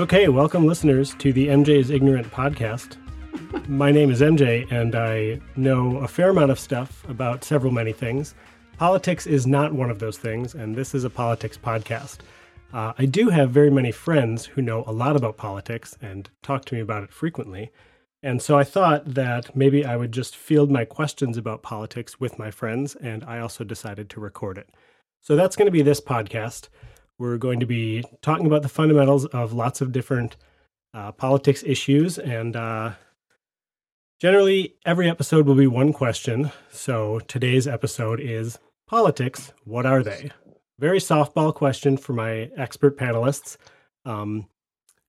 Okay, welcome listeners to the MJ's Ignorant podcast. My name is MJ, and I know a fair amount of stuff about several many things. Politics is not one of those things, and this is a politics podcast. Uh, I do have very many friends who know a lot about politics and talk to me about it frequently. And so I thought that maybe I would just field my questions about politics with my friends, and I also decided to record it. So that's going to be this podcast. We're going to be talking about the fundamentals of lots of different uh, politics issues. And uh, generally, every episode will be one question. So today's episode is Politics What Are They? Very softball question for my expert panelists. Um,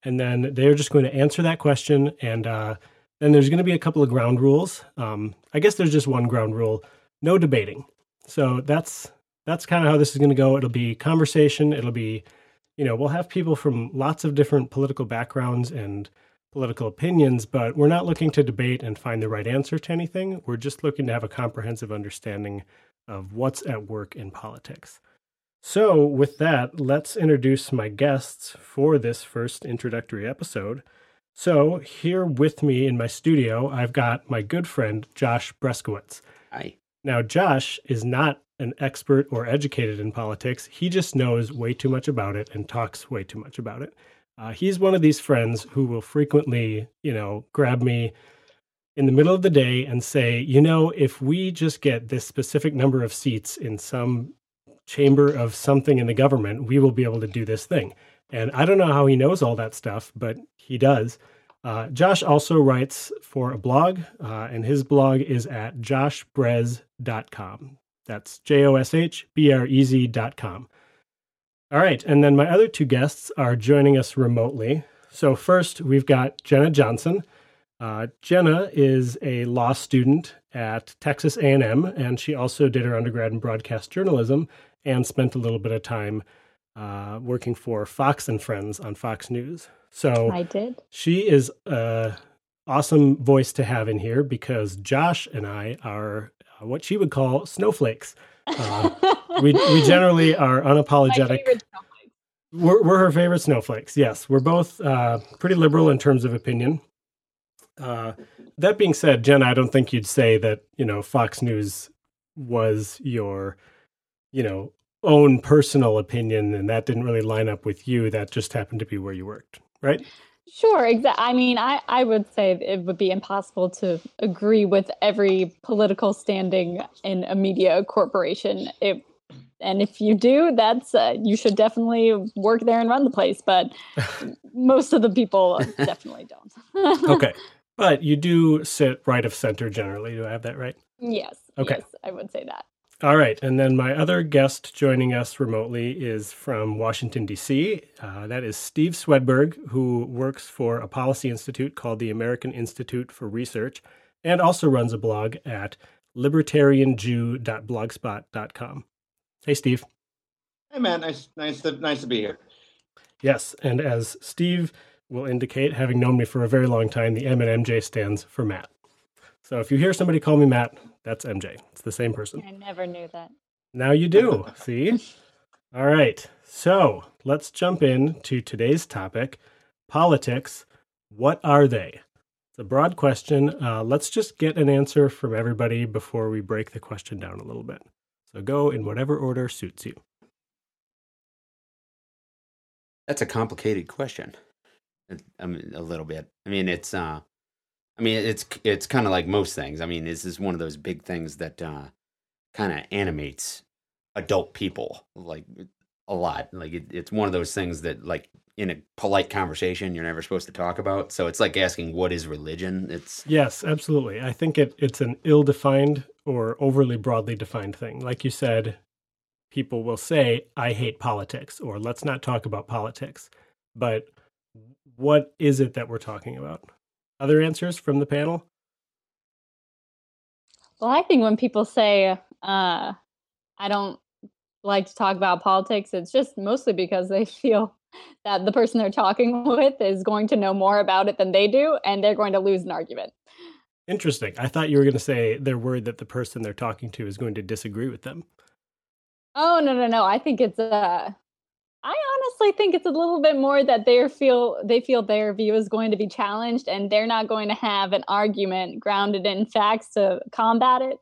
and then they're just going to answer that question. And uh, then there's going to be a couple of ground rules. Um, I guess there's just one ground rule no debating. So that's that's kind of how this is going to go. It'll be conversation. It'll be, you know, we'll have people from lots of different political backgrounds and political opinions, but we're not looking to debate and find the right answer to anything. We're just looking to have a comprehensive understanding of what's at work in politics. So, with that, let's introduce my guests for this first introductory episode. So, here with me in my studio, I've got my good friend Josh Breskowitz. Hi. Now, Josh is not an expert or educated in politics. He just knows way too much about it and talks way too much about it. Uh, he's one of these friends who will frequently, you know, grab me in the middle of the day and say, you know, if we just get this specific number of seats in some chamber of something in the government, we will be able to do this thing. And I don't know how he knows all that stuff, but he does. Uh, Josh also writes for a blog, uh, and his blog is at joshbrez.com. That's J O S H B R E Z dot com. All right. And then my other two guests are joining us remotely. So, first, we've got Jenna Johnson. Uh, Jenna is a law student at Texas A&M, and she also did her undergrad in broadcast journalism and spent a little bit of time uh, working for Fox and Friends on Fox News. So I did. She is an awesome voice to have in here because Josh and I are uh, what she would call snowflakes. Uh, we we generally are unapologetic. We're, we're her favorite snowflakes. Yes, we're both uh, pretty liberal in terms of opinion. Uh, that being said, Jen, I don't think you'd say that you know Fox News was your, you know, own personal opinion, and that didn't really line up with you. That just happened to be where you worked, right? Sure, exactly. I mean, I, I would say it would be impossible to agree with every political standing in a media corporation. It, and if you do, that's uh, you should definitely work there and run the place. But most of the people definitely don't. okay, but you do sit right of center generally. Do I have that right? Yes. Okay. Yes, I would say that. All right. And then my other guest joining us remotely is from Washington, D.C. Uh, that is Steve Swedberg, who works for a policy institute called the American Institute for Research and also runs a blog at libertarianjew.blogspot.com. Hey, Steve. Hey, man. Nice, nice, to, nice to be here. Yes. And as Steve will indicate, having known me for a very long time, the M and MJ stands for Matt. So if you hear somebody call me Matt, that's MJ. It's the same person. I never knew that. Now you do. See? All right. So let's jump in to today's topic politics. What are they? It's a broad question. Uh, let's just get an answer from everybody before we break the question down a little bit. So go in whatever order suits you. That's a complicated question. I mean, a little bit. I mean, it's uh, I mean, it's it's kind of like most things. I mean, this is one of those big things that uh, kind of animates adult people like a lot. Like it, it's one of those things that like in a polite conversation you're never supposed to talk about. So it's like asking what is religion. It's yes, absolutely. I think it it's an ill-defined or overly broadly defined thing. Like you said, people will say, "I hate politics," or "Let's not talk about politics." But what is it that we're talking about? Other answers from the panel? Well, I think when people say, uh, I don't like to talk about politics, it's just mostly because they feel that the person they're talking with is going to know more about it than they do, and they're going to lose an argument. Interesting. I thought you were going to say they're worried that the person they're talking to is going to disagree with them. Oh no no no! I think it's uh I honestly think it's a little bit more that they feel they feel their view is going to be challenged and they're not going to have an argument grounded in facts to combat it.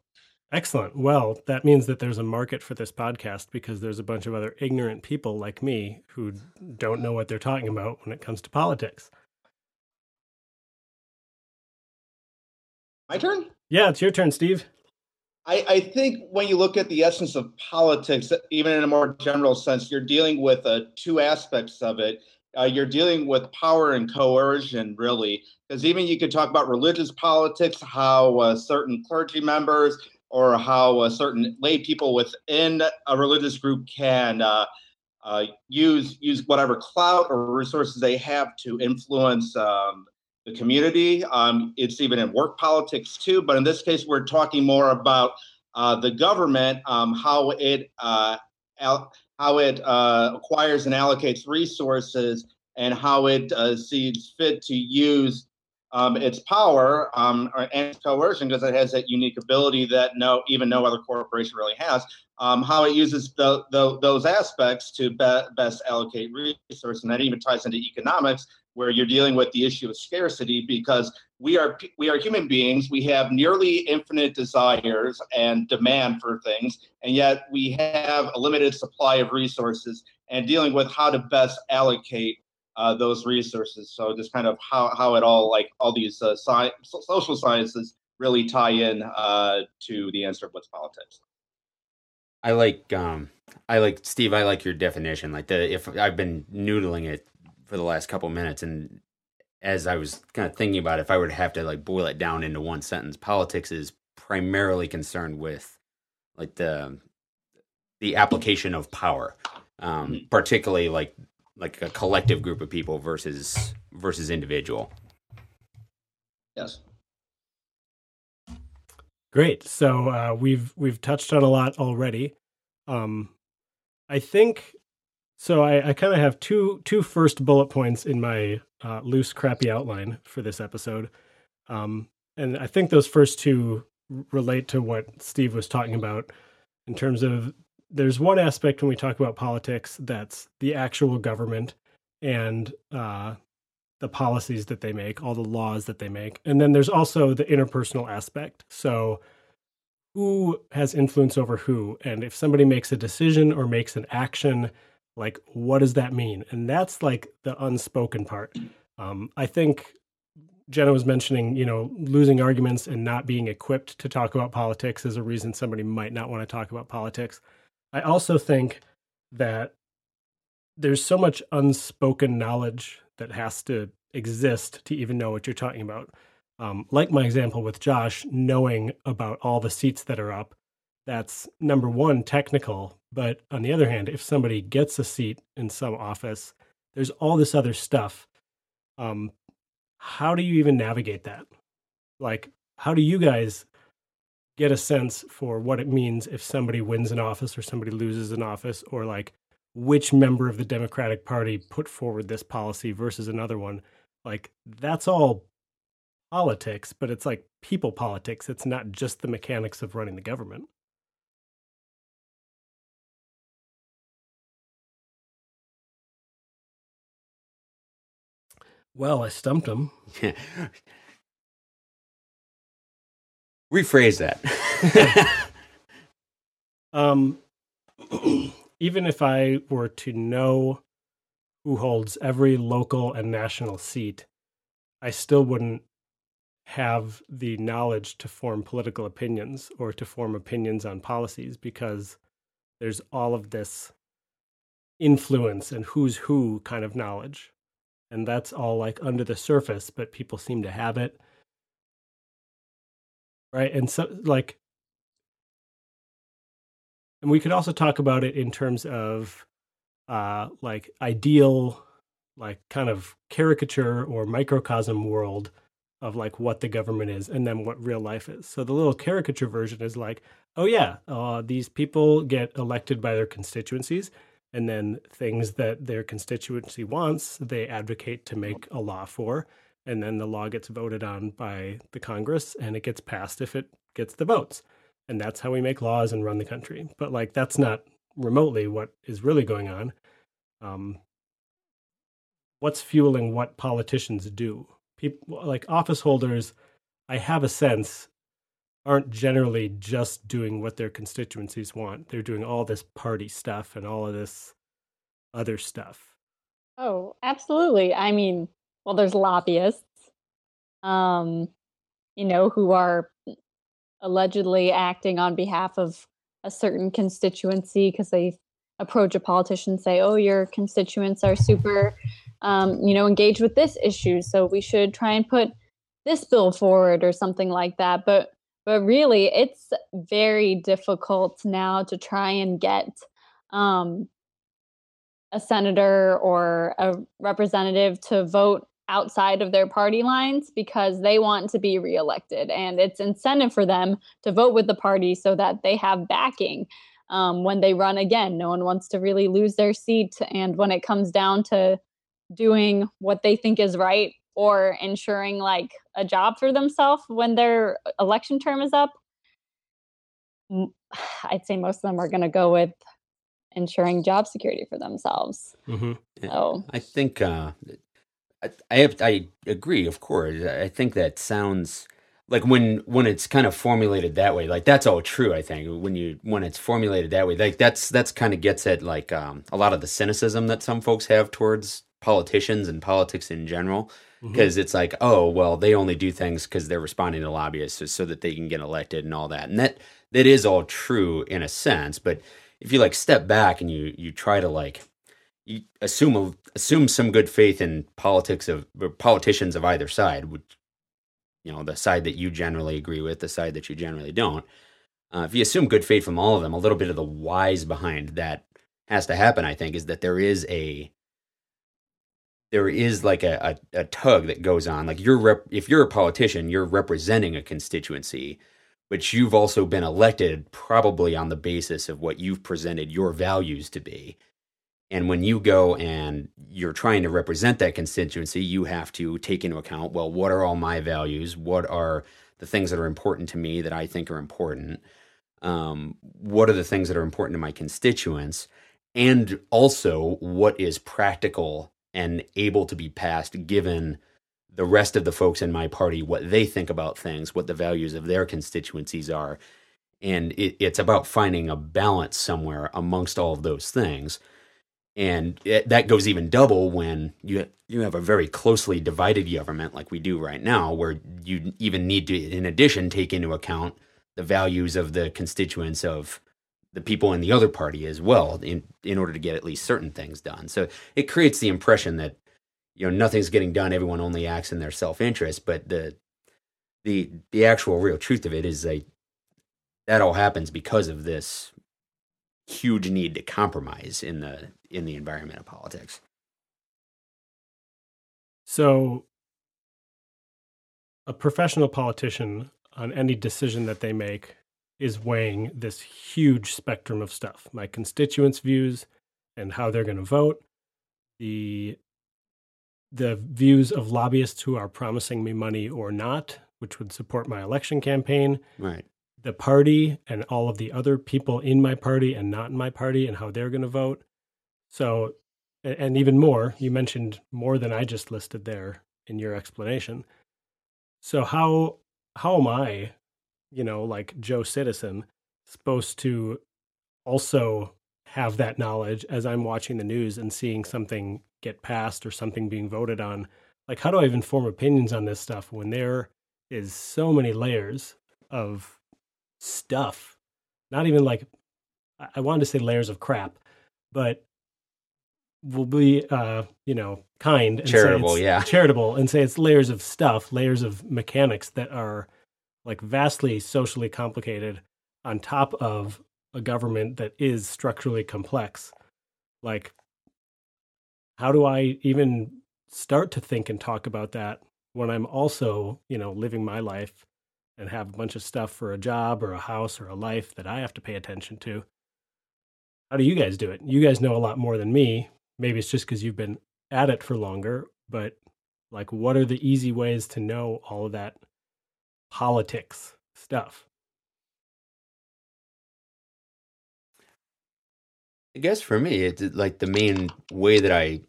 Excellent. Well, that means that there's a market for this podcast because there's a bunch of other ignorant people like me who don't know what they're talking about when it comes to politics. My turn? Yeah, it's your turn, Steve. I, I, think when you look at the essence of politics, even in a more general sense, you're dealing with uh, two aspects of it. Uh, you're dealing with power and coercion, really, because even you could talk about religious politics, how uh, certain clergy members or how uh, certain lay people within a religious group can uh, uh, use use whatever clout or resources they have to influence um, the community. Um, it's even in work politics too. But in this case, we're talking more about uh, the government, um, how it uh, al- how it uh, acquires and allocates resources, and how it uh, sees fit to use um, its power um, and coercion because it has that unique ability that no even no other corporation really has. Um, how it uses the, the, those aspects to be, best allocate resources, and that even ties into economics where you're dealing with the issue of scarcity because we are we are human beings. We have nearly infinite desires and demand for things and yet we have a limited supply of resources and dealing with how to best allocate uh, those resources. So just kind of how, how it all like all these uh, sci- social sciences really tie in uh, to the answer of what's politics. I like um i like steve i like your definition. Like the if i've been noodling it for the last couple minutes and as I was kind of thinking about it, if I were to have to like boil it down into one sentence, politics is primarily concerned with like the the application of power, um, mm-hmm. particularly like like a collective group of people versus versus individual. Yes. Great. So uh, we've we've touched on a lot already. Um, I think so I, I kind of have two two first bullet points in my uh, loose, crappy outline for this episode, um, and I think those first two relate to what Steve was talking about in terms of there's one aspect when we talk about politics that's the actual government and uh, the policies that they make, all the laws that they make, and then there's also the interpersonal aspect. So who has influence over who, and if somebody makes a decision or makes an action like what does that mean? And that's like the unspoken part. Um, i think jenna was mentioning you know losing arguments and not being equipped to talk about politics is a reason somebody might not want to talk about politics. I also think that there's so much unspoken knowledge that has to exist to even know what you're talking about. Um, like my example with josh knowing about all the seats that are up that's number one technical but on the other hand if somebody gets a seat in some office there's all this other stuff. Um how do you even navigate that? Like how do you guys get a sense for what it means if somebody wins an office or somebody loses an office or like which member of the democratic party put forward this policy versus another one? Like that's all politics but it's like people politics. It's not just the mechanics of running the government Well, I stumped him. Rephrase that. um, even if I were to know who holds every local and national seat, I still wouldn't have the knowledge to form political opinions or to form opinions on policies because there's all of this influence and who's who kind of knowledge and that's all like under the surface but people seem to have it. Right and so like and we could also talk about it in terms of uh like ideal like kind of caricature or microcosm world of like what the government is and then what real life is. So the little caricature version is like oh yeah uh, these people get elected by their constituencies and then things that their constituency wants, they advocate to make a law for, and then the law gets voted on by the Congress and it gets passed if it gets the votes. And that's how we make laws and run the country. But like that's not remotely what is really going on. um, what's fueling what politicians do. People like office holders, I have a sense, aren't generally just doing what their constituencies want. They're doing all this party stuff and all of this other stuff. Oh, absolutely. I mean, well, there's lobbyists, um, you know, who are allegedly acting on behalf of a certain constituency because they approach a politician and say, "Oh, your constituents are super, um, you know, engaged with this issue, so we should try and put this bill forward or something like that." But but really, it's very difficult now to try and get um, a senator or a representative to vote outside of their party lines because they want to be reelected and it's incentive for them to vote with the party so that they have backing um, when they run again. No one wants to really lose their seat and when it comes down to doing what they think is right or ensuring like a job for themselves when their election term is up i'd say most of them are going to go with ensuring job security for themselves mm-hmm. so i think uh, I have, I agree, of course. I think that sounds like when when it's kind of formulated that way, like that's all true. I think when you when it's formulated that way, like that's that's kind of gets at like um, a lot of the cynicism that some folks have towards politicians and politics in general, because mm-hmm. it's like, oh well, they only do things because they're responding to lobbyists so, so that they can get elected and all that, and that that is all true in a sense. But if you like step back and you you try to like you assume a, assume some good faith in politics of politicians of either side, which you know the side that you generally agree with, the side that you generally don't. Uh, if you assume good faith from all of them, a little bit of the whys behind that has to happen. I think is that there is a there is like a, a, a tug that goes on. Like you're rep- if you're a politician, you're representing a constituency, but you've also been elected probably on the basis of what you've presented your values to be. And when you go and you're trying to represent that constituency, you have to take into account well, what are all my values? What are the things that are important to me that I think are important? Um, what are the things that are important to my constituents? And also, what is practical and able to be passed given the rest of the folks in my party, what they think about things, what the values of their constituencies are. And it, it's about finding a balance somewhere amongst all of those things and it, that goes even double when you you have a very closely divided government like we do right now, where you even need to, in addition, take into account the values of the constituents of the people in the other party as well, in in order to get at least certain things done. So it creates the impression that you know nothing's getting done; everyone only acts in their self interest. But the the the actual real truth of it is that that all happens because of this huge need to compromise in the in the environment of politics. So, a professional politician on any decision that they make is weighing this huge spectrum of stuff my constituents' views and how they're going to vote, the the views of lobbyists who are promising me money or not, which would support my election campaign. Right. The party and all of the other people in my party and not in my party and how they're going to vote. So, and even more, you mentioned more than I just listed there in your explanation. So how how am I, you know, like Joe Citizen, supposed to also have that knowledge as I'm watching the news and seeing something get passed or something being voted on? Like, how do I even form opinions on this stuff when there is so many layers of stuff? Not even like I wanted to say layers of crap, but we'll be uh you know kind and charitable yeah charitable and say it's layers of stuff layers of mechanics that are like vastly socially complicated on top of a government that is structurally complex. Like how do i even start to think and talk about that when i'm also you know living my life and have a bunch of stuff for a job or a house or a life that i have to pay attention to? How do you guys do it? You guys know a lot more than me. Maybe it's just because you've been at it for longer, but like, what are the easy ways to know all of that politics stuff? I guess for me, it's like the main way that I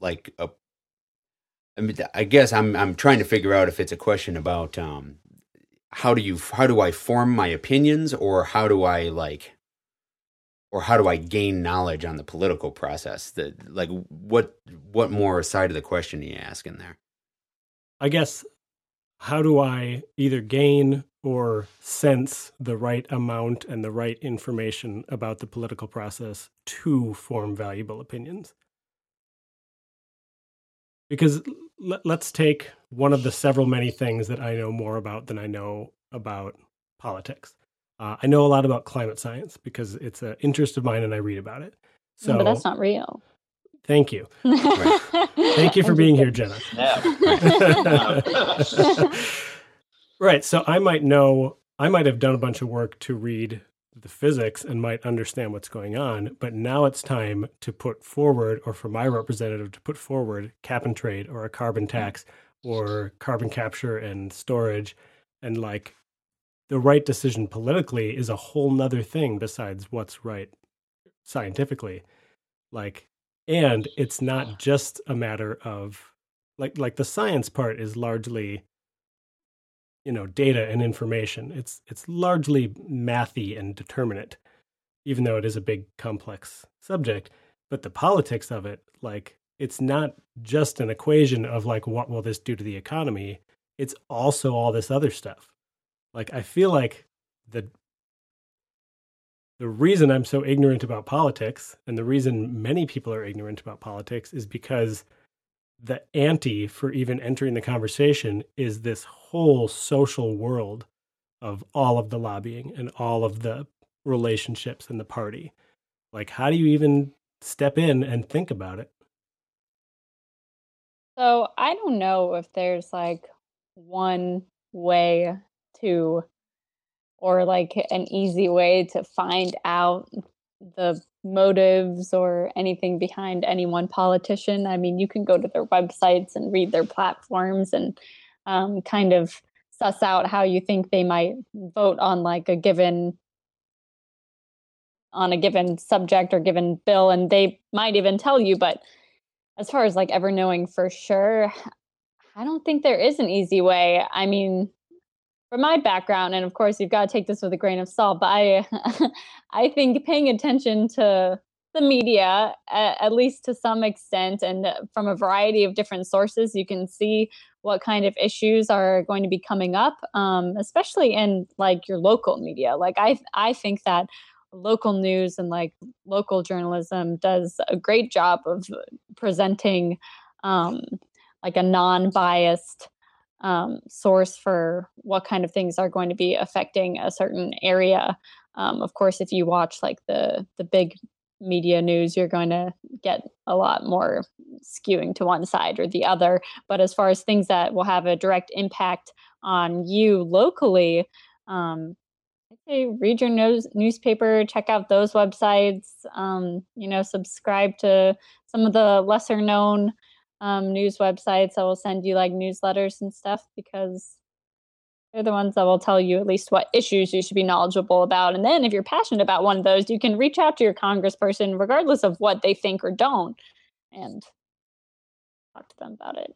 like. I mean, I guess I'm I'm trying to figure out if it's a question about um, how do you how do I form my opinions, or how do I like, or how do I gain knowledge on the political process? That like what what more side of the question are you asking there? I guess how do I either gain or sense the right amount and the right information about the political process to form valuable opinions? Because let, us take one of the several many things that I know more about than I know about politics. Uh, I know a lot about climate science because it's an interest of mine and I read about it. So, but that's not real. Thank you. Right. Thank you for being here, Jenna. Yeah. right. So I might know, I might have done a bunch of work to read the physics and might understand what's going on. But now it's time to put forward, or for my representative to put forward cap and trade or a carbon mm-hmm. tax or carbon capture and storage. And like the right decision politically is a whole nother thing besides what's right scientifically. Like and it's not just a matter of like like the science part is largely you know data and information. It's it's largely mathy and determinate even though it is a big complex subject. But the politics of it like it's not just an equation of like what will this do to the economy. It's also all this other stuff. Like i feel like the the reason I'm so ignorant about politics and the reason many people are ignorant about politics is because the ante for even entering the conversation is this whole social world of all of the lobbying and all of the relationships in the party. Like, how do you even step in and think about it? So, I don't know if there's like one way to or like an easy way to find out the motives or anything behind any one politician. I mean, you can go to their websites and read their platforms and um, kind of suss out how you think they might vote on like a given on a given subject or given bill and they might even tell you but as far as like ever knowing for sure i don't think there is an easy way i mean from my background, and of course you've got to take this with a grain of salt, but I I think paying attention to the media, at, at least to some extent, and from a variety of different sources, you can see what kind of issues are going to be coming up, um, especially in like your local media. Like I I think that local news and like local journalism does a great job of presenting um, like a non-biased um, source for what kind of things are going to be affecting a certain area. Um, of course, if you watch like the the big media news, you're going to get a lot more skewing to one side or the other. But as far as things that will have a direct impact on you locally, um, I'd say read your news, newspaper, check out those websites. Um, you know, subscribe to some of the lesser known um, news websites that will send you like newsletters and stuff because they're the ones that will tell you at least what issues you should be knowledgeable about. And then if you're passionate about one of those, you can reach out to your congressperson, regardless of what they think or don't, and talk to them about it.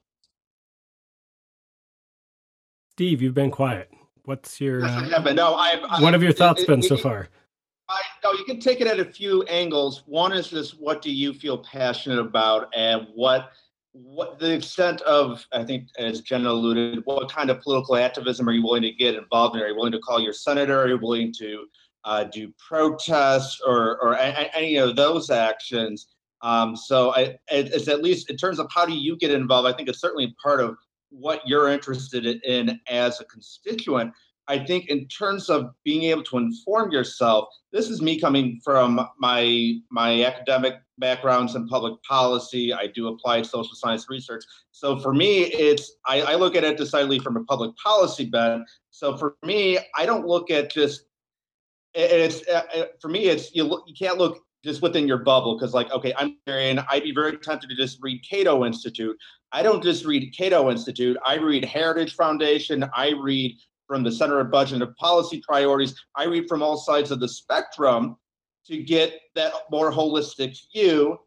Steve, you've been quiet. What's your uh, but no, I, I, what have your thoughts it, been it, so far? I, no, you can take it at a few angles. One is just what do you feel passionate about, and what what the extent of i think as jenna alluded what kind of political activism are you willing to get involved in? Are you willing to call your senator? Are you willing to uh, do protests or or a, any of those actions? Um, so I, it's at least in terms of how do you get involved i think it's certainly part of what you're interested in as a constituent I think in terms of being able to inform yourself, this is me coming from my my academic backgrounds in public policy. I do applied social science research. So for me, it's I, I look at it decidedly from a public policy bent. So for me, I don't look at just it's for me it's you look you can't look just within your bubble because like okay i'm Marion, i'd be very tempted to just read cato institute i don't just read cato institute i read heritage foundation i read from the Center of Budget and Policy Priorities. I read from all sides of the spectrum. to get that more holistic view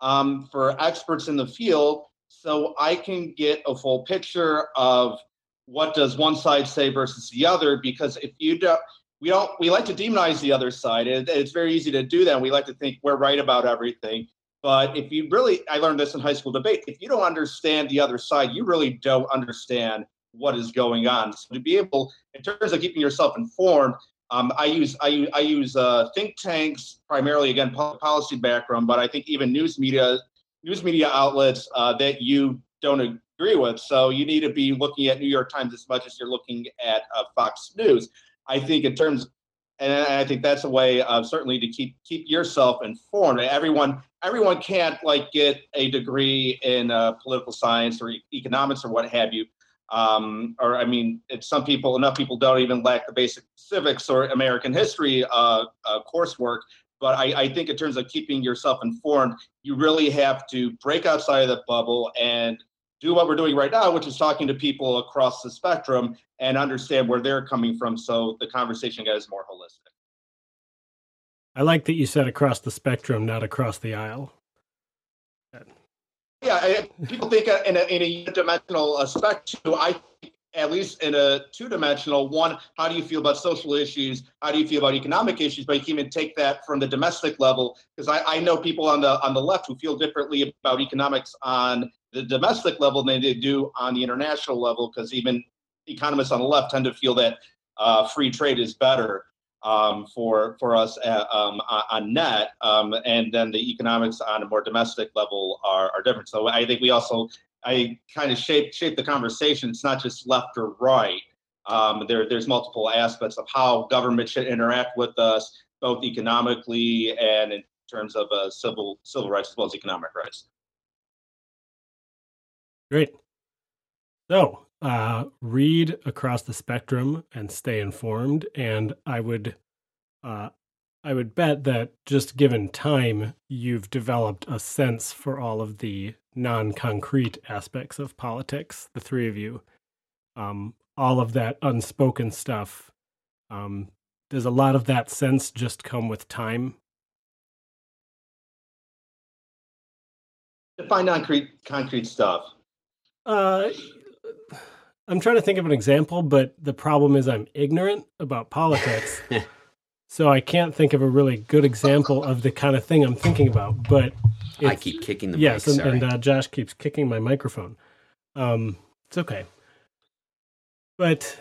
um, for experts in the field so I can get a full picture of what does one side say versus the other because if you don't we don't we like to demonize the other side it, it's very easy to do that we like to think we're right about everything but if you really i learned this in high school debate if you don't understand the other side you really don't understand what is going on so to be able in terms of keeping yourself informed um, I use I I use uh, think tanks primarily again policy background, but I think even news media news media outlets uh, that you don't agree with. So you need to be looking at New York Times as much as you're looking at uh, Fox News. I think in terms, and I think that's a way of certainly to keep keep yourself informed. Everyone everyone can't like get a degree in uh, political science or economics or what have you. Um, or I mean, some people, enough people don't even lack the basic civics or American history uh, uh, coursework. But I, I, think in terms of keeping yourself informed, you really have to break outside of the bubble and do what we're doing right now, which is talking to people across the spectrum and understand where they're coming from so the conversation gets more holistic. I like that you said across the spectrum, not across the aisle. Yeah, people think in a, in a dimensional aspect too. I at least in a two-dimensional one how do you feel about social issues how do you feel about economic issues but you can even take that from the domestic level because I, I know people on the on the left who feel differently about economics on the domestic level than they do on the international level because even economists on the left tend to feel that uh, free trade is better um, for for us at, uh, um, on net, um, and then the economics on a more domestic level are, are different. So I think we also I kind of shape shape the conversation. It's not just left or right. Um, there, there's multiple aspects of how government should interact with us, both economically and in terms of uh, civil civil rights as well as economic rights. Great. So, uh, read across the spectrum and stay informed. And I would, uh, I would bet that just given time, you've developed a sense for all of the non-concrete aspects of politics. The three of you, um, all of that unspoken stuff. Um, does a lot of that sense just come with time? Define concrete concrete stuff. Uh, I'm trying to think of an example, but the problem is I'm ignorant about politics. so I can't think of a really good example of the kind of thing I'm thinking about. But I keep kicking the yes, mic, and, and uh, Josh keeps kicking my microphone. Um, it's okay, but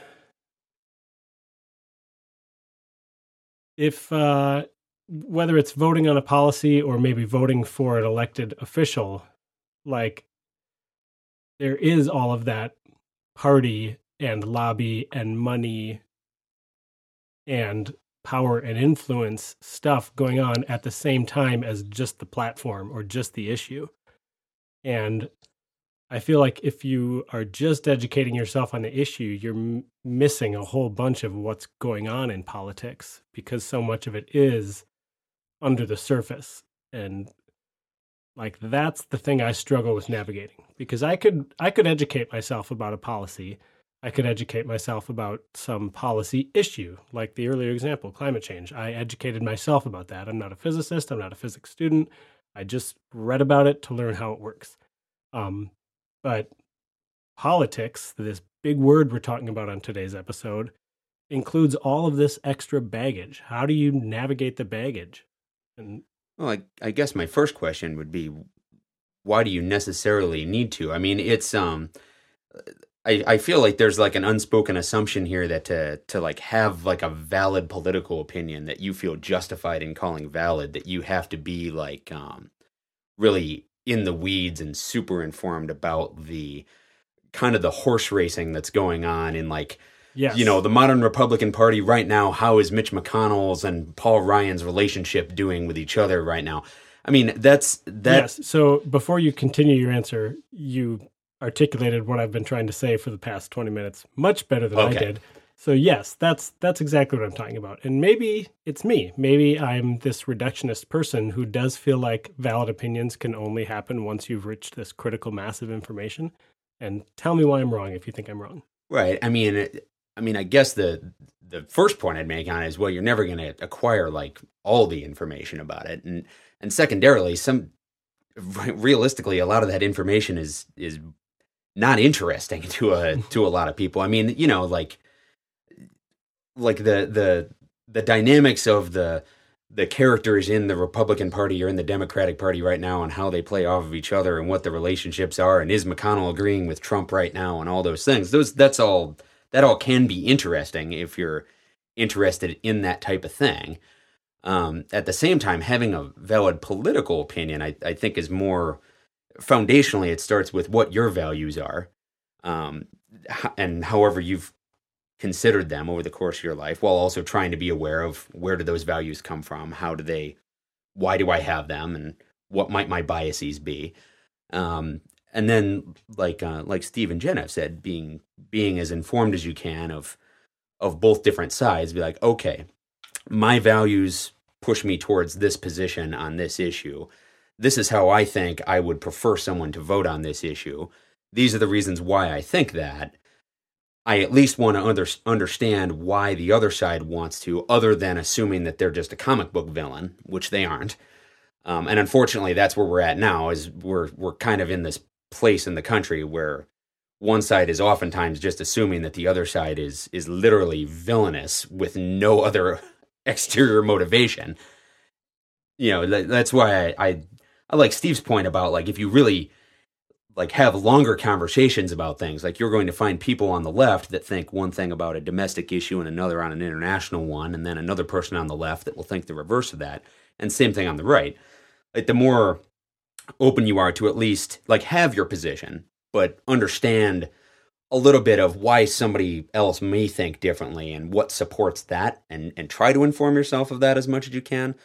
if uh, whether it's voting on a policy or maybe voting for an elected official, like there is all of that party and lobby and money and power and influence stuff going on at the same time as just the platform or just the issue. And I feel like if you are just educating yourself on the issue, you're m- missing a whole bunch of what's going on in politics because so much of it is under the surface. And like that's the thing I struggle with navigating because I could I could educate myself about a policy. I could educate myself about some policy issue, like the earlier example, climate change. I educated myself about that. I'm not a physicist, I'm not a physics student. I just read about it to learn how it works. Um, but politics, this big word we're talking about on today's episode, includes all of this extra baggage. How do you navigate the baggage? And well, I, I guess my first question would be, why do you necessarily need to? I mean, it's um, I I feel like there's like an unspoken assumption here that to to like have like a valid political opinion that you feel justified in calling valid, that you have to be like um, really in the weeds and super informed about the kind of the horse racing that's going on in like Yes. You know, the modern Republican Party right now, how is Mitch McConnell's and Paul Ryan's relationship doing with each other right now? I mean, that's that. Yes. So before you continue your answer, you articulated what I've been trying to say for the past 20 minutes much better than okay. I did. So yes, that's that's exactly what I'm talking about. And maybe it's me. Maybe I'm this reductionist person who does feel like valid opinions can only happen once you've reached this critical mass of information. And tell me why I'm wrong if you think I'm wrong. Right. I mean, I mean, I guess the the first point I'd make on it is well, you're never going to acquire like all the information about it, and and secondarily, some realistically, a lot of that information is is not interesting to a to a lot of people. I mean, you know, like like the the the dynamics of the the characters in the Republican Party or in the Democratic Party right now and how they play off of each other and what the relationships are and is McConnell agreeing with Trump right now and all those things. Those that's all that all can be interesting if you're interested in that type of thing. Um, at the same time, having a valid political opinion, I, I think, is more foundationally. It starts with what your values are, um, and however you've considered them over the course of your life, while also trying to be aware of where do those values come from, how do they, why do I have them, and what might my biases be. Um, and then, like uh, like Steve and Jen have said, being being as informed as you can of of both different sides, be like, okay, my values push me towards this position on this issue. This is how I think I would prefer someone to vote on this issue. These are the reasons why I think that. I at least want to under, understand why the other side wants to, other than assuming that they're just a comic book villain, which they aren't. Um, and unfortunately, that's where we're at now. Is we're we're kind of in this place in the country where one side is oftentimes just assuming that the other side is is literally villainous with no other exterior motivation. You know, that's why I, I I like Steve's point about like if you really like have longer conversations about things, like you're going to find people on the left that think one thing about a domestic issue and another on an international one, and then another person on the left that will think the reverse of that, and same thing on the right. Like the more open you are to at least like have your position, but understand a little bit of why somebody else may think differently and what supports that and and try to inform yourself of that as much as you can.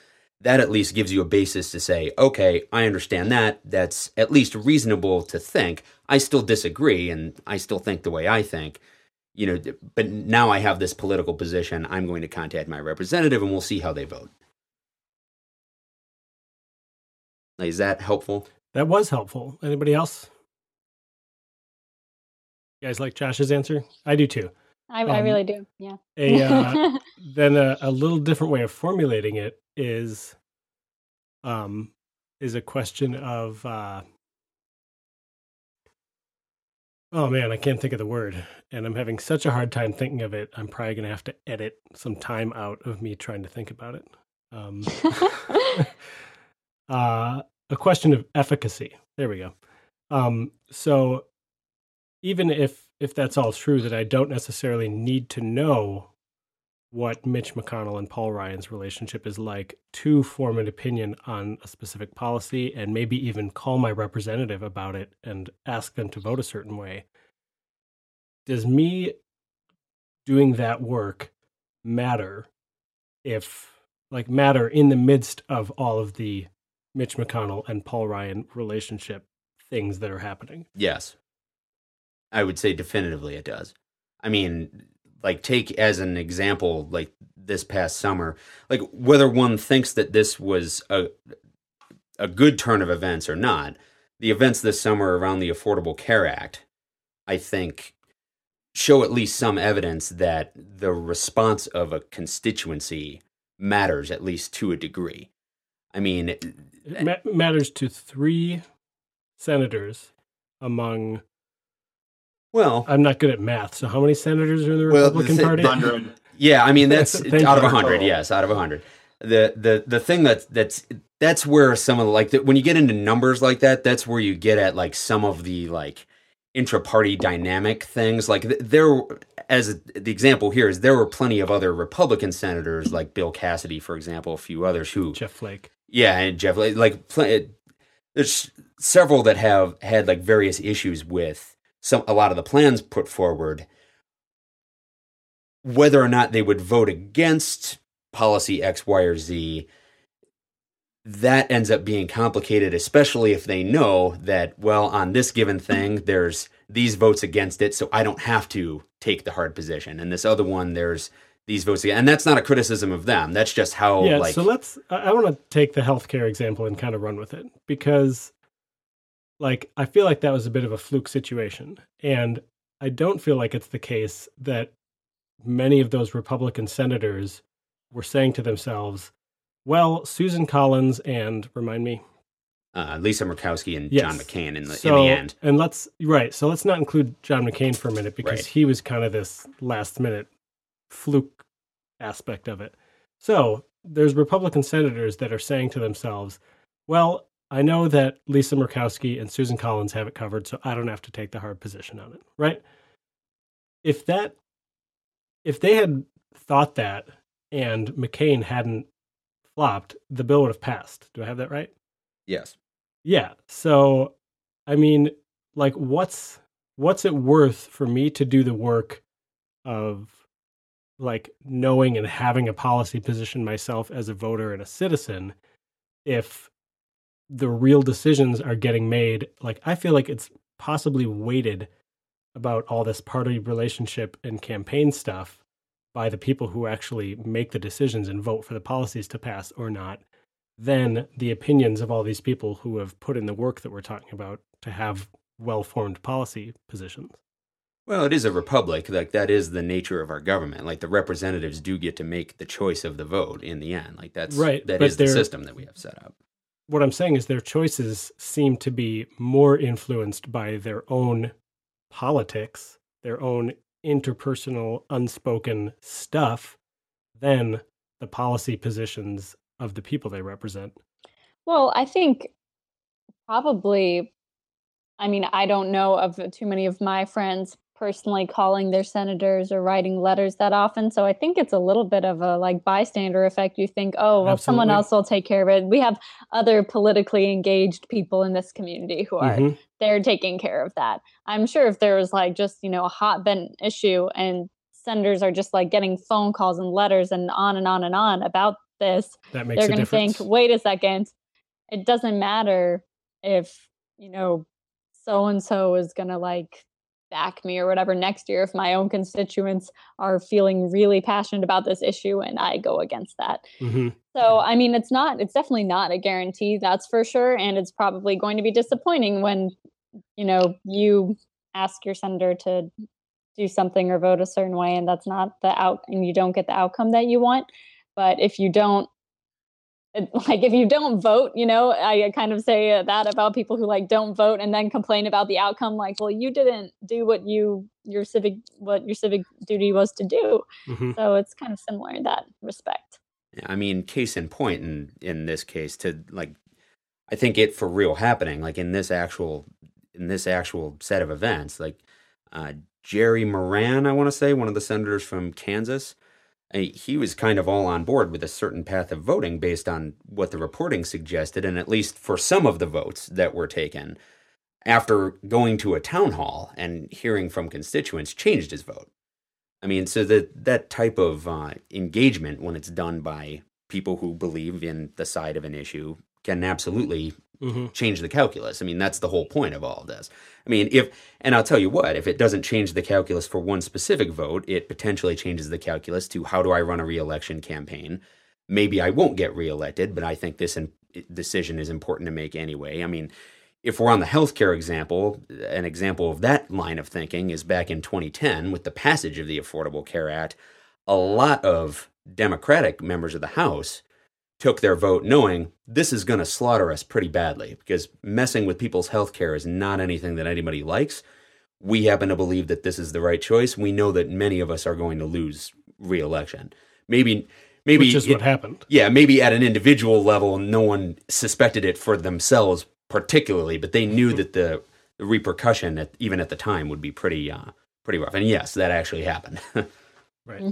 That at least gives you a basis to say okay i understand that. That's at least reasonable to think. I still disagree and i still think the way i think. You know but now i have this political position. I'm going to contact my representative and we'll see how they vote is that helpful that was helpful anybody else you guys like Josh's answer? I do too. I, um, I really do. Yeah. A, uh, then a, a, little different way of formulating it is, um, is a question of, uh, oh man, I can't think of the word, and I'm having such a hard time thinking of it. I'm probably gonna have to edit some time out of me trying to think about it. Um, uh, a question of efficacy. There we go. Um, so even if if that's all true, that I don't necessarily need to know what Mitch McConnell and Paul Ryan's relationship is like to form an opinion on a specific policy and maybe even call my representative about it and ask them to vote a certain way. Does me doing that work matter if, like, matter in the midst of all of the Mitch McConnell and Paul Ryan relationship things that are happening? Yes. I would say definitively it does. I mean, like take as an example, like this past summer, like whether one thinks that this was a a good turn of events or not, the events this summer around the Affordable Care Act, I think, show at least some evidence that the response of a constituency matters at least to a degree. I mean, it ma- matters to three senators among well, I'm not good at math. So how many senators are in the well, Republican the th- Party? Hundred. Yeah, I mean that's out of a hundred. Yes, out of a hundred. The the the thing that that's that's where some of the like the, when you get into numbers like that, that's where you get at like some of the like intra-party dynamic things. Like there, as the example here is, there were plenty of other Republican senators like Bill Cassidy, for example, a few others who Jeff Flake. Yeah, and Jeff like there's several that have had like various issues with some a lot of the plans put forward, whether or not they would vote against policy X, Y, or Z, that ends up being complicated, especially if they know that, well, on this given thing, there's these votes against it, so I don't have to take the hard position. And this other one, there's these votes again. And that's not a criticism of them. That's just how, yeah, like. So let's, I want to take the healthcare example and kind of run with it because like I feel like that was a bit of a fluke situation. And I don't feel like it's the case that many of those Republican senators were saying to themselves, well, Susan Collins and remind me, uh, Lisa Murkowski and Yes. John McCain in the so, in the end. And let's right. So let's not include John McCain for a minute because Right. he was kind of this last minute fluke aspect of it. So there's Republican senators that are saying to themselves, "Well, I know that Lisa Murkowski and Susan Collins have it covered, so I don't have to take the hard position on it." Right? If that, if they had thought that and McCain hadn't flopped, the bill would have passed. Do I have that right? Yes. Yeah. So, I mean, like, what's what's it worth for me to do the work of like knowing and having a policy position myself as a voter and a citizen if the real decisions are getting made like i feel like it's possibly weighted about all this party relationship and campaign stuff by the people who actually make the decisions and vote for the policies to pass or not than the opinions of all these people who have put in the work that we're talking about to have well formed policy positions. Well, it is a republic. Like that is the nature of our government. Like the representatives do get to make the choice of the vote in the end. Like that's Right, That but is the system that we have set up. What I'm saying is their choices seem to be more influenced by their own politics, their own interpersonal, unspoken stuff than the policy positions of the people they represent. Well, I think probably, I mean, I don't know of too many of my friends personally calling their senators or writing letters that often. So I think it's a little bit of a like bystander effect. You think, oh, well, someone else will take care of it. We have other politically engaged people in this community who are Mhm. they're taking care of that. I'm sure if there was like just, you know, a hot button issue and senators are just like getting phone calls and letters and on and on and on about this, That makes they're going to think, wait a second, it doesn't matter if, you know, so and so is going to like back me or whatever next year if my own constituents are feeling really passionate about this issue and I go against that. Mhm. So, I mean, it's not, it's definitely not a guarantee, that's for sure. And it's probably going to be disappointing when, you know, you ask your senator to do something or vote a certain way and that's not the out, and you don't get the outcome that you want. But if you don't, like if you don't vote, you know, I kind of say uh, that about people who like don't vote and then complain about the outcome. Like, well, you didn't do what you your civic what your civic duty was to do. Mhm. So it's kind of similar in that respect. I mean, case in point in in this case to like I think it for real happening, like in this actual in this actual set of events, like uh Jerry Moran, I want to say, one of the senators from Kansas, he was kind of all on board with a certain path of voting based on what the reporting suggested, and at least for some of the votes that were taken, after going to a town hall and hearing from constituents, changed his vote. I mean, so that that type of uh, engagement, when it's done by people who believe in the side of an issue, can absolutely Mhm. change the calculus. I mean, that's the whole point of all of this. I mean, if and I'll tell you what, if it doesn't change the calculus for one specific vote, it potentially changes the calculus to how do I run a reelection campaign? Maybe I won't get reelected, but I think this in, decision is important to make anyway. I mean, if we're on the healthcare example, an example of that line of thinking is back in 2010 with the passage of the Affordable Care Act. A lot of Democratic members of the House took their vote knowing this is going to slaughter us pretty badly because messing with people's health care is not anything that anybody likes. We happen to believe that this is the right choice. We know that many of us are going to lose reelection. Maybe, maybe Which is it- what happened. yeah, maybe at an individual level, no one suspected it for themselves particularly, but they knew that the, the repercussion, at, even at the time, would be pretty, uh, pretty rough. And yes, that actually happened. Right.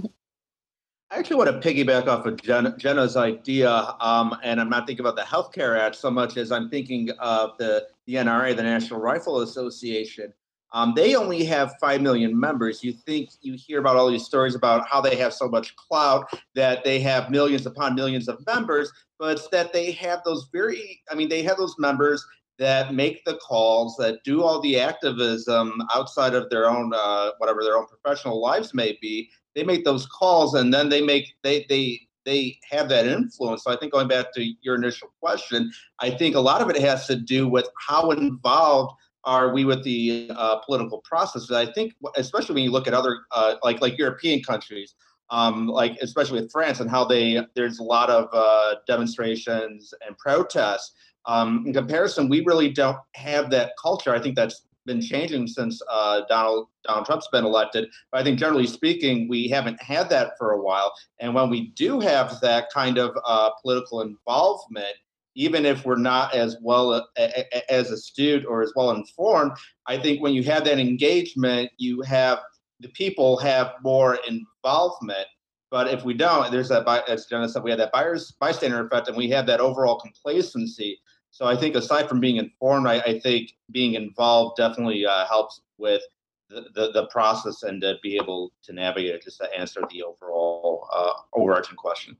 I actually want to piggyback off of Jen, Jenna's idea, um, and I'm not thinking about the Healthcare Act so much as I'm thinking of the, the NRA, the National Rifle Association. Um, they only have 5 million members. You think you hear about all these stories about how they have so much clout, that they have millions upon millions of members, but that they have those very, I mean, they have those members that make the calls, that do all the activism outside of their own, uh, whatever their own professional lives may be, they make those calls and then they make they they they have that influence. So I think going back to your initial question, I think a lot of it has to do with how involved are we with the uh, political process? I think, especially when you look at other uh, like like European countries, um, like especially with France and how they there's a lot of uh, demonstrations and protests. Um, in comparison, we really don't have that culture. I think that's been changing since uh, Donald Donald Trump's been elected. But I think generally speaking, we haven't had that for a while. And when we do have that kind of uh, political involvement, even if we're not as well uh, as astute or as well informed, I think when you have that engagement, you have the people have more involvement. But if we don't, there's that, as Jenna said, we have that buyers bystander effect, and we have that overall complacency. So I think aside from being informed, I, I think being involved definitely uh, helps with the, the, the, process and to be able to navigate it, just to answer the overall uh, overarching question.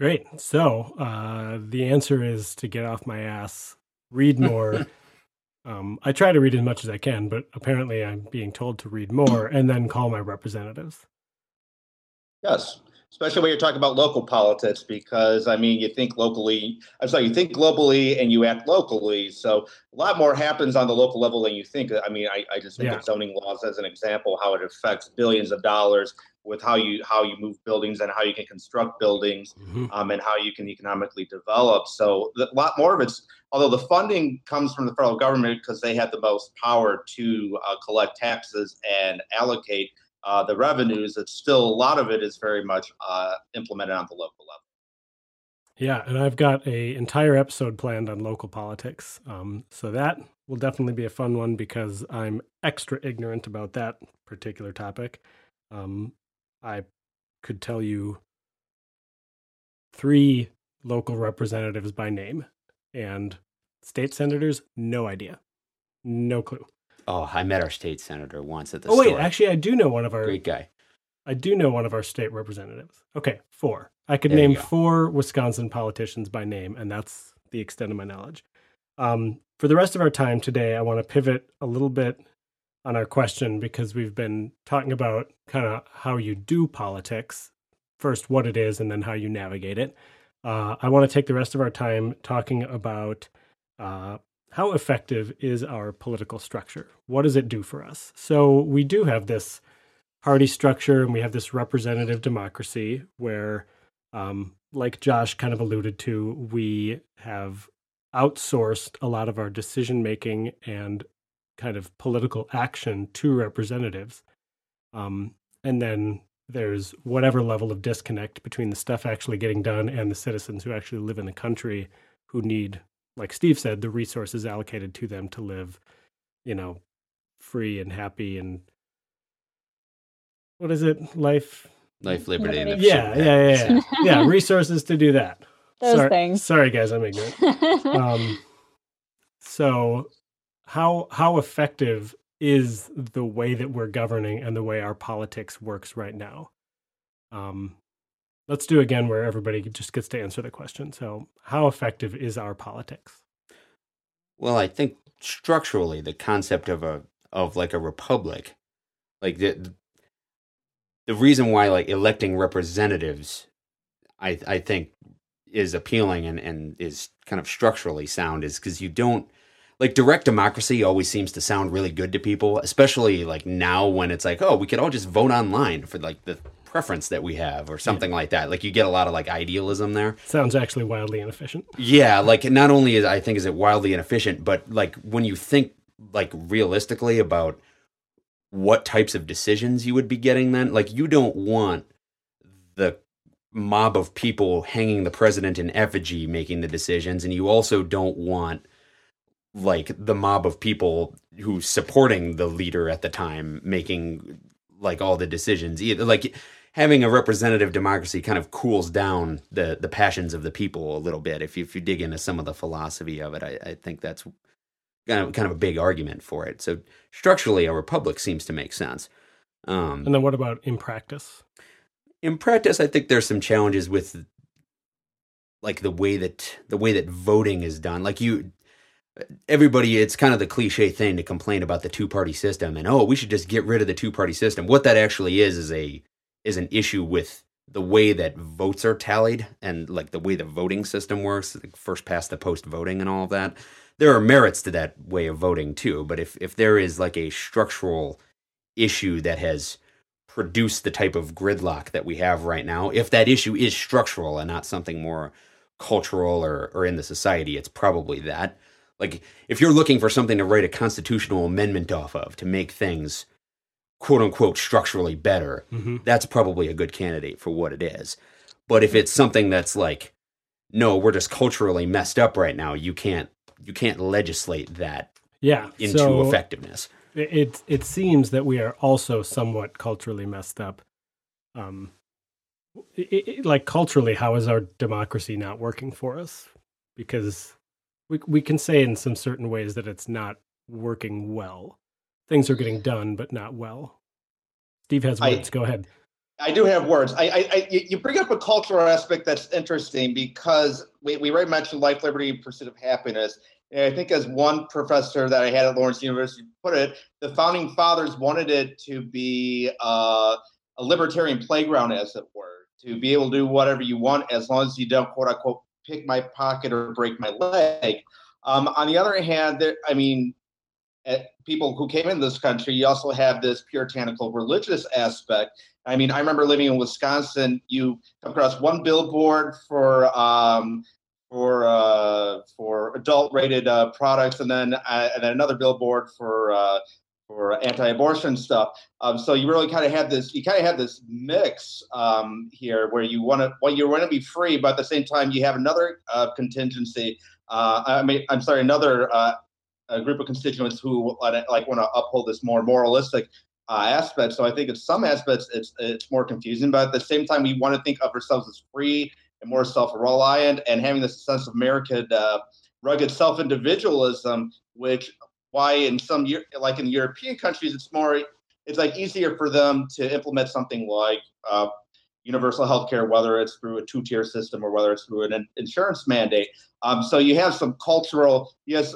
Great. So uh, the answer is to get off my ass, read more. um, I try to read as much as I can, but apparently I'm being told to read more and then call my representatives. Yes especially when you're talking about local politics, because I mean, you think locally, I'm sorry, you think globally and you act locally. So a lot more happens on the local level than you think. I mean, I, I just think yeah. of zoning laws as an example, how it affects billions of dollars with how you how you move buildings and how you can construct buildings mm-hmm. um, and how you can economically develop. So a lot more of it's although the funding comes from the federal government because they have the most power to uh, collect taxes and allocate uh, the revenues, it's still a lot of it is very much uh, implemented on the local level. Yeah, and I've got a entire episode planned on local politics. Um, so that will definitely be a fun one because I'm extra ignorant about that particular topic. Um, I could tell you three local representatives by name, and state senators, no idea, no clue. Oh, I met our state senator once at the. Oh wait, store. actually, I do know one of our great guy. I do know one of our state representatives. Okay, four. I could there name four Wisconsin politicians by name, and that's the extent of my knowledge. Um, for the rest of our time today, I want to pivot a little bit on our question because we've been talking about kind of how you do politics first, what it is, and then how you navigate it. Uh, I want to take the rest of our time talking about uh, how effective is our political structure? What does it do for us? So we do have this party structure and we have this representative democracy where, um, like Josh kind of alluded to, we have outsourced a lot of our decision making and kind of political action to representatives. Um, and then there's whatever level of disconnect between the stuff actually getting done and the citizens who actually live in the country who need like Steve said, the resources allocated to them to live, you know, free and happy and what is it? Life, life, liberty, and yeah, yeah, yeah, yeah, yeah. Resources to do that. Those sorry, things. Sorry, guys, I'm ignorant. um, so, how how effective is the way that we're governing and the way our politics works right now? Um, let's do again where everybody just gets to answer the question. So, how effective is our politics? Well, I think structurally the concept of a of like a republic, like the the reason why like electing representatives, I I think is appealing and and is kind of structurally sound is because you don't like direct democracy always seems to sound really good to people, especially like now when it's like, oh, we could all just vote online for like the preference that we have or something yeah. like that. Like you get a lot of like idealism there. Sounds actually wildly inefficient. Yeah, like not only is I think is it wildly inefficient, but like when you think like realistically about what types of decisions you would be getting then, like you don't want the mob of people hanging the president in effigy making the decisions and you also don't want like the mob of people who supporting the leader at the time making like all the decisions either like having a representative democracy kind of cools down the the passions of the people a little bit. If you, if you dig into some of the philosophy of it, I, I think that's kind of kind of a big argument for it. So structurally, a republic seems to make sense. Um, and then what about in practice? In practice, I think there's some challenges with like the way that the way that voting is done. Like you everybody it's kind of the cliche thing to complain about the two party system and oh we should just get rid of the two party system what that actually is is a is an issue with the way that votes are tallied and like the way the voting system works, like first past the post voting and all of that. There are merits to that way of voting too, but if if there is like a structural issue that has produced the type of gridlock that we have right now, if that issue is structural and not something more cultural or, or in the society, it's probably that. Like, if you're looking for something to write a constitutional amendment off of to make things quote unquote structurally better, Mm-hmm. that's probably a good candidate for what it is. But if it's something that's like, no, we're just culturally messed up right now, you can't you can't legislate that Yeah. into so effectiveness. It, it seems that we are also somewhat culturally messed up. Um, it, it, like culturally, how is our democracy not working for us? Because we we can say in some certain ways that it's not working well. Things are getting done, but not well. Steve has I- words. Go ahead. I do have words. I, I, I, you bring up a cultural aspect that's interesting because we, we already mentioned life, liberty, and pursuit of happiness. And I think, as one professor that I had at Lawrence University put it, the founding fathers wanted it to be uh, a libertarian playground, as it were, to be able to do whatever you want as long as you don't, quote unquote, pick my pocket or break my leg. Um, on the other hand, there, I mean, people who came in this country, you also have this puritanical religious aspect. I mean, I remember living in Wisconsin. You come across one billboard for um, for uh, for adult rated uh, products, and then uh, and then another billboard for uh, for anti-abortion stuff. Um, so you really kind of have this. You kind of have this mix um, here, where you want to well, you want to be free, but at the same time, you have another uh, contingency. Uh, I mean, I'm sorry, another a group of constituents who like want to uphold this more moralistic uh, aspect. So I think in some aspects it's it's more confusing, but at the same time we want to think of ourselves as free and more self-reliant and having this sense of American uh, rugged self-individualism, which why in some like in European countries it's more it's like easier for them to implement something like uh, universal health care, whether it's through a two-tier system or whether it's through an insurance mandate. Um, so you have some cultural yes.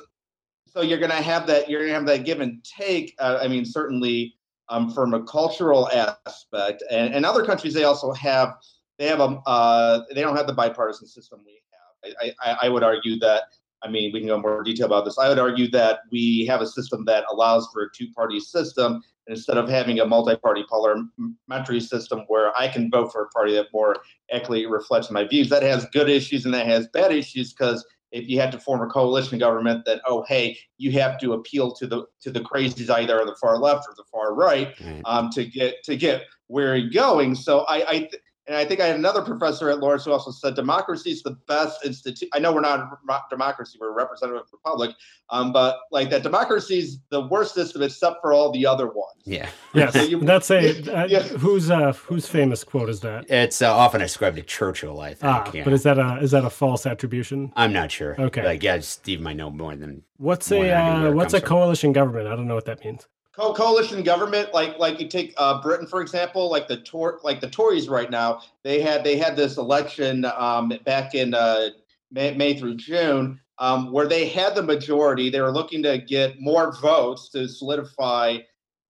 So you're going to have that. You're going to have that give and take. Uh, I mean, certainly um, from a cultural aspect, and, and other countries they also have they have a uh, they don't have the bipartisan system we have. I, I, I would argue that. I mean, we can go in more detail about this. I would argue that we have a system that allows for a two-party system instead of having a multi-party parliamentary system where I can vote for a party that more accurately reflects my views. That has good issues and that has bad issues because if you had to form a coalition government, that oh hey, you have to appeal to the to the crazies either on the far left or the far right um, to get to get where you're going. So I, I th- and I think I had another professor at Lawrence who also said democracy is the best institute. I know we're not a democracy; we're a representative republic. Um, but like that, democracy is the worst system except for all the other ones. Yeah. Yes, So you- that's a uh, Yeah. whose uh, whose famous quote is that? It's uh, often ascribed to Churchill, I think. Ah, yeah. but is that a is that a false attribution? I'm not sure. Okay. Like, yeah, Steve might know more than. What's More a than I do where uh, what's a comes from. coalition government? I don't know what that means. Co- coalition government, like like you take uh, Britain for example, like the Tor- like the Tories right now, they had they had this election um, back in uh, May, May through June, um, where they had the majority. They were looking to get more votes to solidify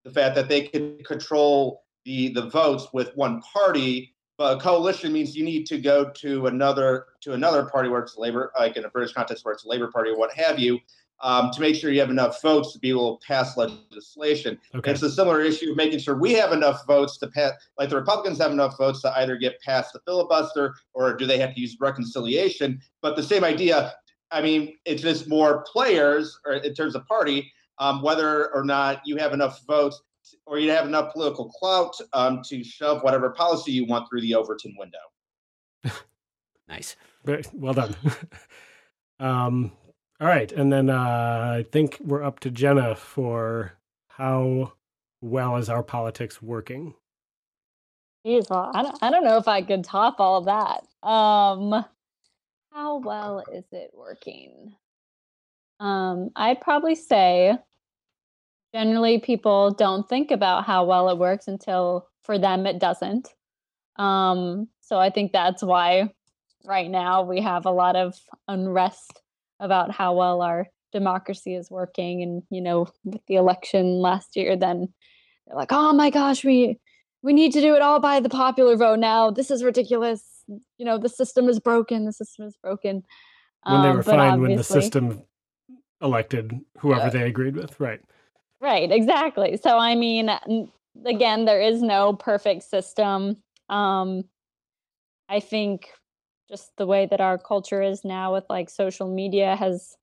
the fact that they could control the the votes with one party. But a coalition means you need to go to another to another party where it's Labor, like in a British context where it's Labor Party or what have you, um, to make sure you have enough votes to be able to pass legislation. Okay. It's a similar issue of making sure we have enough votes to pass, like the Republicans have enough votes to either get past the filibuster or do they have to use reconciliation? But the same idea, I mean, it's just more players or in terms of party, um, whether or not you have enough votes or you have enough political clout um, to shove whatever policy you want through the Overton window. Nice. Very well done. um, all right, and then uh, I think we're up to Jenna for how well is our politics working? Jeez, well, I don't, I don't know if I could top all that. Um, how well is it working? Um, I'd probably say generally people don't think about how well it works until for them it doesn't. Um, so I think that's why right now we have a lot of unrest about how well our democracy is working. And, you know, with the election last year, then they're like, oh my gosh, we we need to do it all by the popular vote now. This is ridiculous. You know, the system is broken. The system is broken. When they um, were fine when the system elected whoever uh, they agreed with, right? Right, exactly. So I mean, again, there is no perfect system. Um, I think just the way that our culture is now with like social media has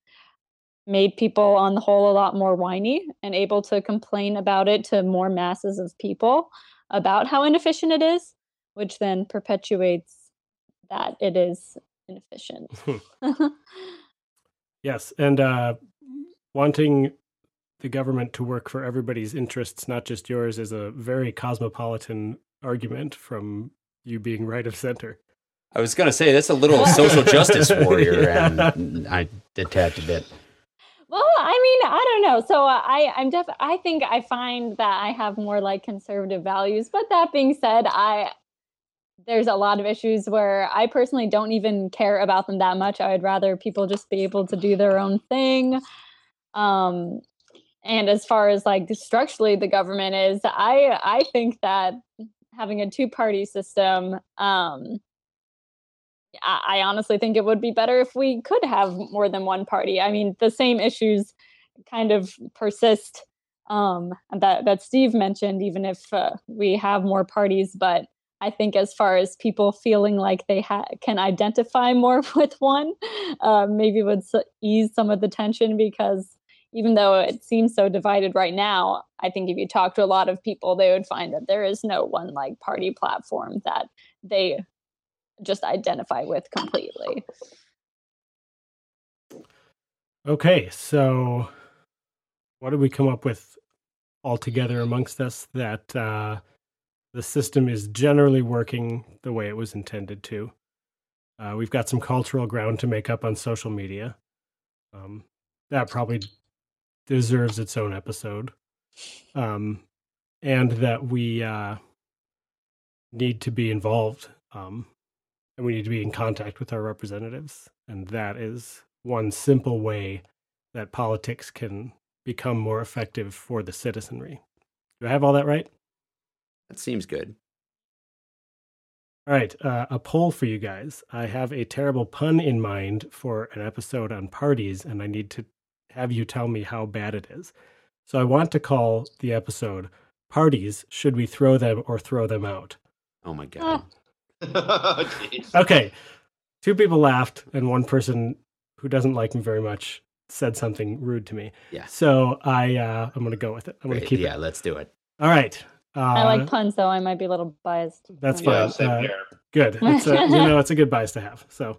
made people on the whole a lot more whiny and able to complain about it to more masses of people about how inefficient it is, which then perpetuates that it is inefficient. yes, and uh, wanting the government to work for everybody's interests, not just yours, is a very cosmopolitan argument from you being right of center. I was going to say that's a little social justice warrior, yeah. and I detached a bit. Well, I mean, I don't know. So uh, I, I'm def. I think I find that I have more like conservative values. But that being said, I there's a lot of issues where I personally don't even care about them that much. I would rather people just be able to do their own thing. Um, and as far as like structurally the government is, I I think that having a two party system, um, I, honestly think it would be better if we could have more than one party. I mean, the same issues kind of persist um, that that Steve mentioned, even if uh, we have more parties, but I think as far as people feeling like they ha- can identify more with one, uh, maybe would ease some of the tension because even though it seems so divided right now, I think if you talk to a lot of people, they would find that there is no one like party platform that they just identify with completely. Okay, so what did we come up with all together amongst us that uh, the system is generally working the way it was intended to? Uh, we've got some cultural ground to make up on social media. Um, that probably deserves its own episode. Um, and that we uh, need to be involved um, and we need to be in contact with our representatives. And that is one simple way that politics can become more effective for the citizenry. Do I have all that right? That seems good. All right, uh, a poll for you guys. I have a terrible pun in mind for an episode on parties, and I need to have you tell me how bad it is. So I want to call the episode Parties Should We Throw Them or Throw Them Out? Oh my God. okay. Two people laughed, and one person who doesn't like me very much said something rude to me. Yeah. So I uh, I'm gonna go with it. I'm gonna keep yeah, it. Yeah, let's do it. All right. Uh, I like puns, though. I might be a little biased. That's fine. Yeah, uh, good. It's a, you know, it's a good bias to have. So,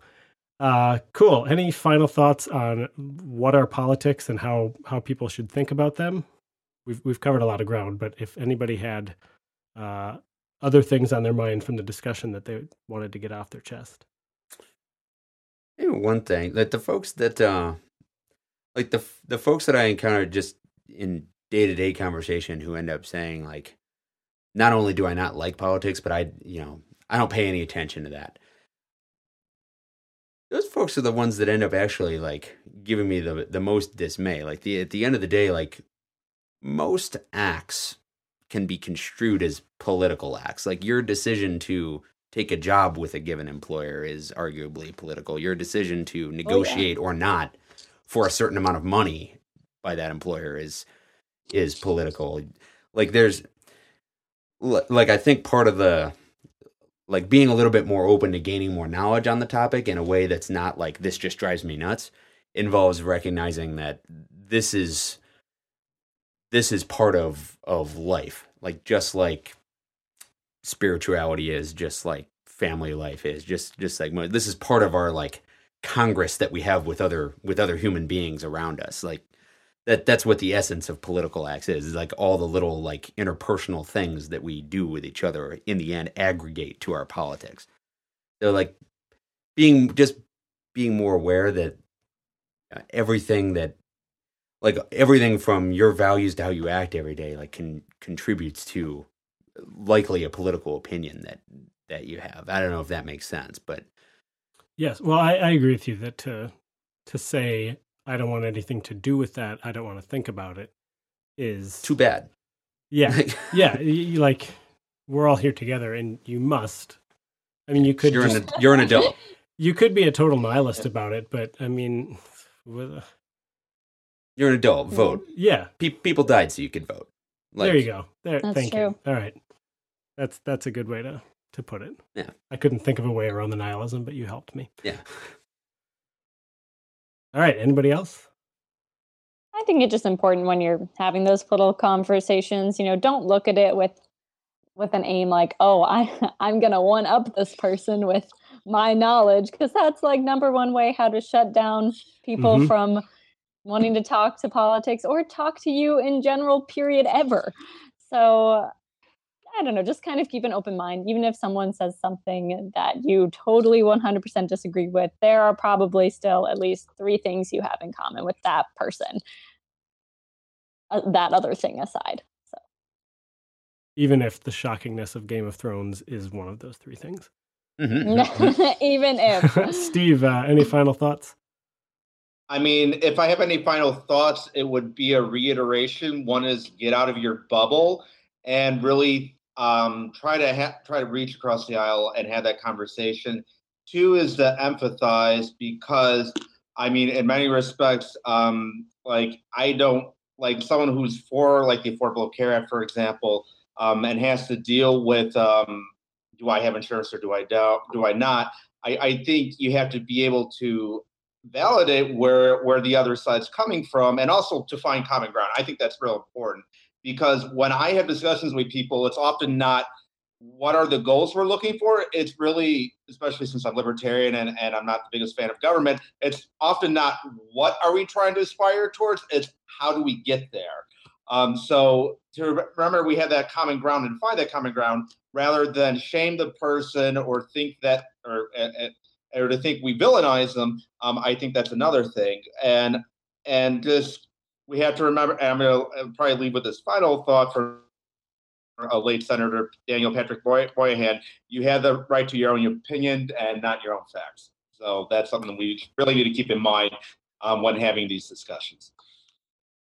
uh, cool. Any final thoughts on what are politics and how how people should think about them? We've we've covered a lot of ground, but if anybody had uh, other things on their mind from the discussion that they wanted to get off their chest. Maybe one thing, like the folks that, uh, like the the folks that I encountered just in day to day conversation who end up saying like, not only do I not like politics, but I, you know, I don't pay any attention to that. Those folks are the ones that end up actually like giving me the the most dismay. Like the at the end of the day, like most acts can be construed mm-hmm. as political acts. Like your decision to take a job with a given employer is arguably political. Your decision to negotiate oh, yeah. or not for a certain amount of money by that employer is is political. Like there's like I think part of the like being a little bit more open to gaining more knowledge on the topic in a way that's not like this just drives me nuts involves recognizing that this is this is part of of life. Like just like spirituality is just like family life is just just like this is part of our like congress that we have with other with other human beings around us. Like that that's what the essence of political acts is, is like all the little like interpersonal things that we do with each other in the end aggregate to our politics. So like being just being more aware that uh, everything that like everything from your values to how you act every day like can contributes to likely a political opinion that that you have. I don't know if that makes sense but yes. Well i, I agree with you that to to say i don't want anything to do with that i don't want to think about it is too bad. Yeah. Yeah. You, like we're all here together, and you must. I mean, you could You're just, an you're an adult. you could be a total nihilist about it, but I mean, with, You're an adult. Vote. yeah, Pe- people died so you could vote. there you go. There, That's thank true. you. All right, that's that's a good way to to put it. Yeah. I couldn't think of a way around the nihilism, but you helped me. Yeah. All right, anybody else? I think it's just important when you're having those little conversations, you know, don't look at it with with an aim like, oh, I I'm gonna one up this person with my knowledge, because that's like number one way how to shut down people Mhm. from wanting to talk to politics or talk to you in general, period ever. So I don't know, just kind of keep an open mind. Even if someone says something that you totally 100% disagree with, there are probably still at least three things you have in common with that person. Uh, that other thing aside. So Even if the shockingness of Game of Thrones is one of those three things. Mhm. even if Steve, uh, any final thoughts? I mean, if I have any final thoughts, it would be a reiteration. One is get out of your bubble and really um, try to ha- try to reach across the aisle and have that conversation. Two is to empathize because, I mean, in many respects, um, like I don't like someone who's for like the Affordable Care Act, for example, um, and has to deal with um, do I have insurance or do I do, do I not? I, I think you have to be able to validate where where the other side's coming from and also to find common ground. I think that's real important because when i have discussions with people it's often not what are the goals we're looking for. It's really especially since i'm libertarian and, and i'm not the biggest fan of government it's often not what are we trying to aspire towards it's how do we get there. Um, so to remember we have that common ground and find that common ground rather than shame the person or think that or uh, or to think we villainize them, um, I think that's another thing. And and just we have to remember. I'm going to probably leave with this final thought for a late Senator Daniel Patrick Boy, Moynihan. You have the right to your own opinion and not your own facts. So that's something we really need to keep in mind um, when having these discussions.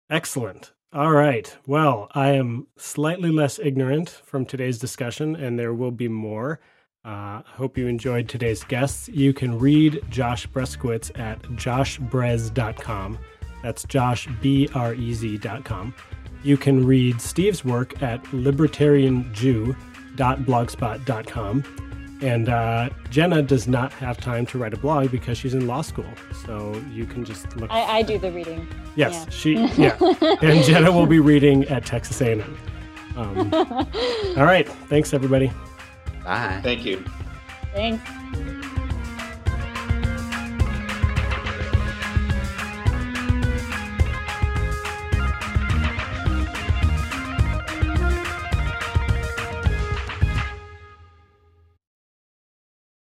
Excellent. All right. Well, I am slightly less ignorant from today's discussion, and there will be more. Uh, hope you enjoyed today's guests. You can read Josh Breskowitz at joshbrez.com. That's Josh, B R E Z.com. You can read Steve's work at libertarianjew.blogspot.com. And uh, Jenna does not have time to write a blog because she's in law school. So you can just look. I, I do the reading. yes, yeah. she. Yeah, and Jenna will be reading at Texas A&M. Um, all right. Thanks, everybody. Bye. Thank you. Thanks.